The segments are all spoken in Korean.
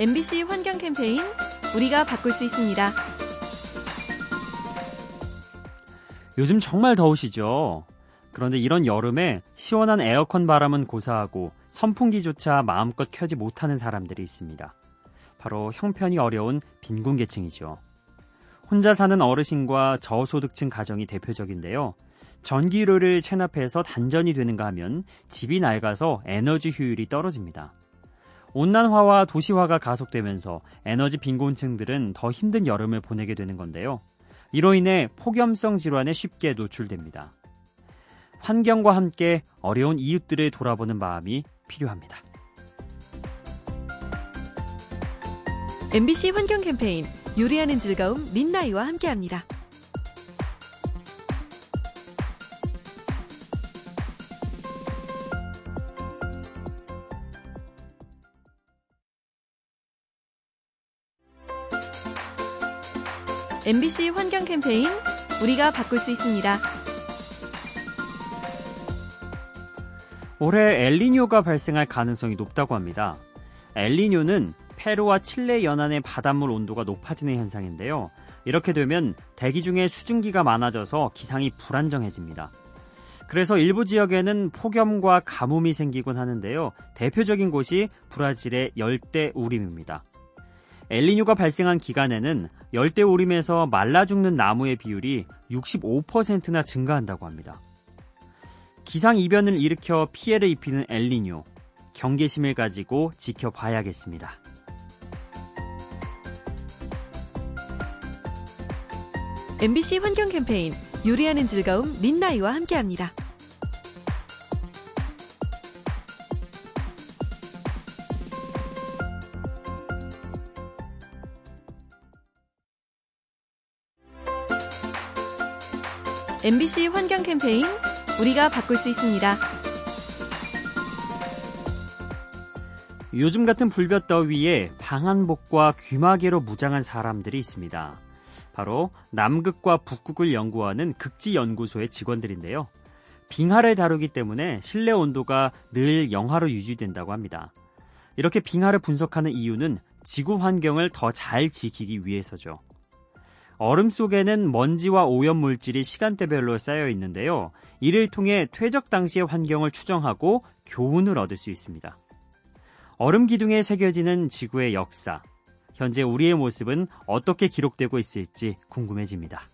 MBC 환경 캠페인 우리가 바꿀 수 있습니다. 요즘 정말 더우시죠? 그런데 이런 여름에 시원한 에어컨 바람은 고사하고 선풍기조차 마음껏 켜지 못하는 사람들이 있습니다. 바로 형편이 어려운 빈곤계층이죠. 혼자 사는 어르신과 저소득층 가정이 대표적인데요. 전기료를 체납해서 단전이 되는가 하면 집이 낡아서 에너지 효율이 떨어집니다. 온난화와 도시화가 가속되면서 에너지 빈곤층들은 더 힘든 여름을 보내게 되는 건데요. 이로 인해 폭염성 질환에 쉽게 노출됩니다. 환경과 함께 어려운 이웃들을 돌아보는 마음이 필요합니다. MBC 환경 캠페인 요리하는 즐거움 민나이와 함께합니다. MBC 환경 캠페인 우리가 바꿀 수 있습니다. 올해 엘리뇨가 발생할 가능성이 높다고 합니다. 엘리뇨는 페루와 칠레 연안의 바닷물 온도가 높아지는 현상인데요. 이렇게 되면 대기 중에 수증기가 많아져서 기상이 불안정해집니다. 그래서 일부 지역에는 폭염과 가뭄이 생기곤 하는데요. 대표적인 곳이 브라질의 열대 우림입니다. 엘리뇨가 발생한 기간에는 열대 우림에서 말라 죽는 나무의 비율이 65%나 증가한다고 합니다. 기상 이변을 일으켜 피해를 입히는 엘리뇨 경계심을 가지고 지켜봐야겠습니다. MBC 환경 캠페인 요리하는 즐거움 민나이와 함께합니다. MBC 환경 캠페인 우리가 바꿀 수 있습니다. 요즘 같은 불볕 더위에 방한복과 귀마개로 무장한 사람들이 있습니다. 바로 남극과 북극을 연구하는 극지연구소의 직원들인데요. 빙하를 다루기 때문에 실내 온도가 늘 영하로 유지된다고 합니다. 이렇게 빙하를 분석하는 이유는 지구 환경을 더 잘 지키기 위해서죠. 얼음 속에는 먼지와 오염 물질이 시간대별로 쌓여 있는데요. 이를 통해 퇴적 당시의 환경을 추정하고 교훈을 얻을 수 있습니다. 얼음 기둥에 새겨지는 지구의 역사. 현재 우리의 모습은 어떻게 기록되고 있을지 궁금해집니다.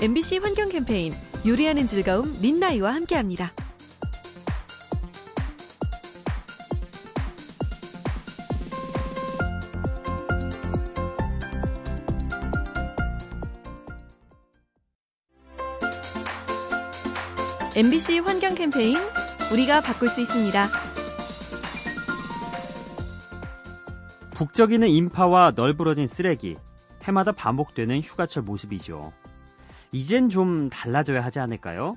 MBC 환경 캠페인 요리하는 즐거움 민나이와 함께합니다. MBC 환경 캠페인 우리가 바꿀 수 있습니다. 북적이는 인파와 널브러진 쓰레기, 해마다 반복되는 휴가철 모습이죠. 이젠 좀 달라져야 하지 않을까요?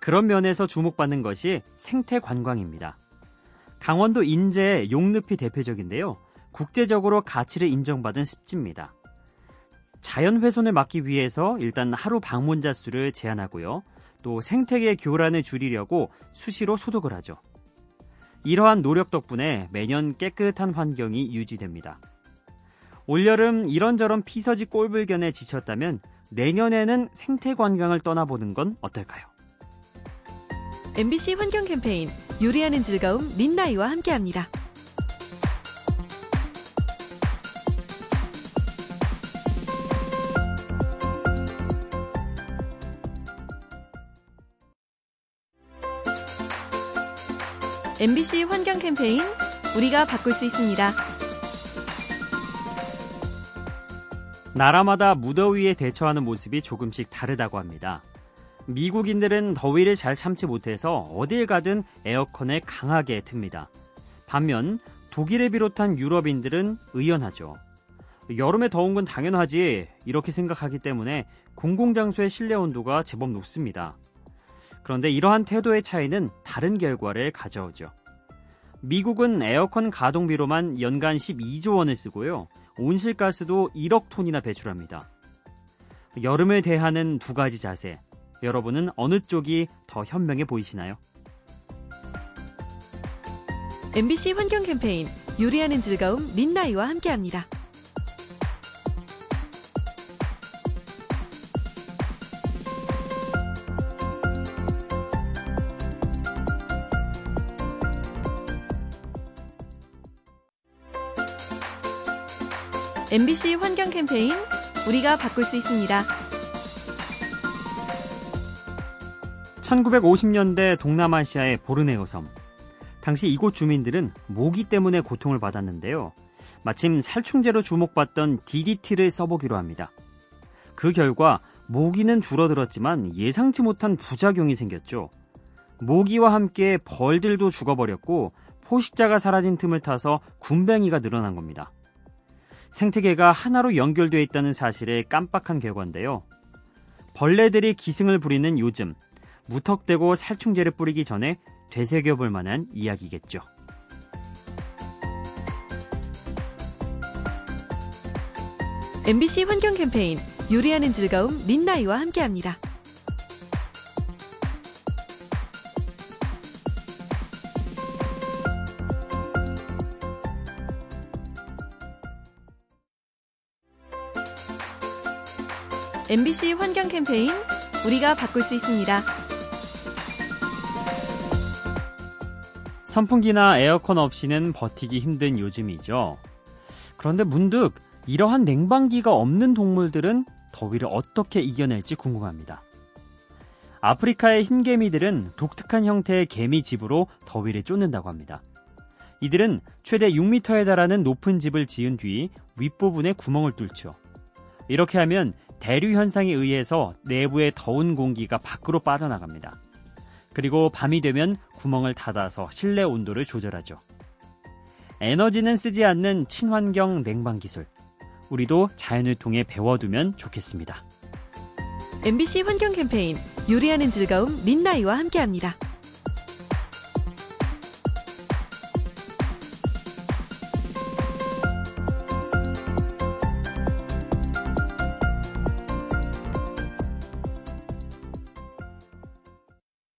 그런 면에서 주목받는 것이 생태 관광입니다. 강원도 인제의 용늪이 대표적인데요. 국제적으로 가치를 인정받은 습지입니다. 자연 훼손을 막기 위해서 일단 하루 방문자 수를 제한하고요. 또 생태계 교란을 줄이려고 수시로 소독을 하죠. 이러한 노력 덕분에 매년 깨끗한 환경이 유지됩니다. 올여름 이런저런 피서지 꼴불견에 지쳤다면 내년에는 생태 관광을 떠나보는 건 어떨까요? MBC 환경 캠페인 요리하는 즐거움 민나이와 함께합니다. MBC 환경 캠페인 우리가 바꿀 수 있습니다. 나라마다 무더위에 대처하는 모습이 조금씩 다르다고 합니다. 미국인들은 더위를 잘 참지 못해서 어딜 가든 에어컨을 강하게 틉니다. 반면 독일을 비롯한 유럽인들은 의연하죠. 여름에 더운 건 당연하지 이렇게 생각하기 때문에 공공장소의 실내 온도가 제법 높습니다. 그런데 이러한 태도의 차이는 다른 결과를 가져오죠. 미국은 에어컨 가동비로만 연간 12조 원을 쓰고요. 온실가스도 1억 톤이나 배출합니다. 여름을 대하는 두 가지 자세. 여러분은 어느 쪽이 더 현명해 보이시나요? MBC 환경 캠페인 요리하는 즐거움 민나이와 함께합니다. MBC 환경 캠페인 우리가 바꿀 수 있습니다. 1950년대 동남아시아의 보르네오 섬. 당시 이곳 주민들은 모기 때문에 고통을 받았는데요. 마침 살충제로 주목받던 DDT를 써보기로 합니다. 그 결과 모기는 줄어들었지만 예상치 못한 부작용이 생겼죠. 모기와 함께 벌들도 죽어버렸고 포식자가 사라진 틈을 타서 군뱅이가 늘어난 겁니다. 생태계가 하나로 연결되어 있다는 사실에 깜빡한 결과인데요. 벌레들이 기승을 부리는 요즘 무턱대고 살충제를 뿌리기 전에 되새겨볼 만한 이야기겠죠. MBC 환경 캠페인 요리하는 즐거움 민나이와 함께합니다. MBC 환경 캠페인 우리가 바꿀 수 있습니다. 선풍기나 에어컨 없이는 버티기 힘든 요즘이죠. 그런데 문득 이러한 냉방기가 없는 동물들은 더위를 어떻게 이겨낼지 궁금합니다. 아프리카의 흰개미들은 독특한 형태의 개미 집으로 더위를 쫓는다고 합니다. 이들은 최대 6m에 달하는 높은 집을 지은 뒤 윗부분에 구멍을 뚫죠. 이렇게 하면 대류 현상에 의해서 내부의 더운 공기가 밖으로 빠져나갑니다. 그리고 밤이 되면 구멍을 닫아서 실내 온도를 조절하죠. 에너지는 쓰지 않는 친환경 냉방 기술. 우리도 자연을 통해 배워두면 좋겠습니다. MBC 환경 캠페인 요리하는 즐거움 민나이와 함께합니다.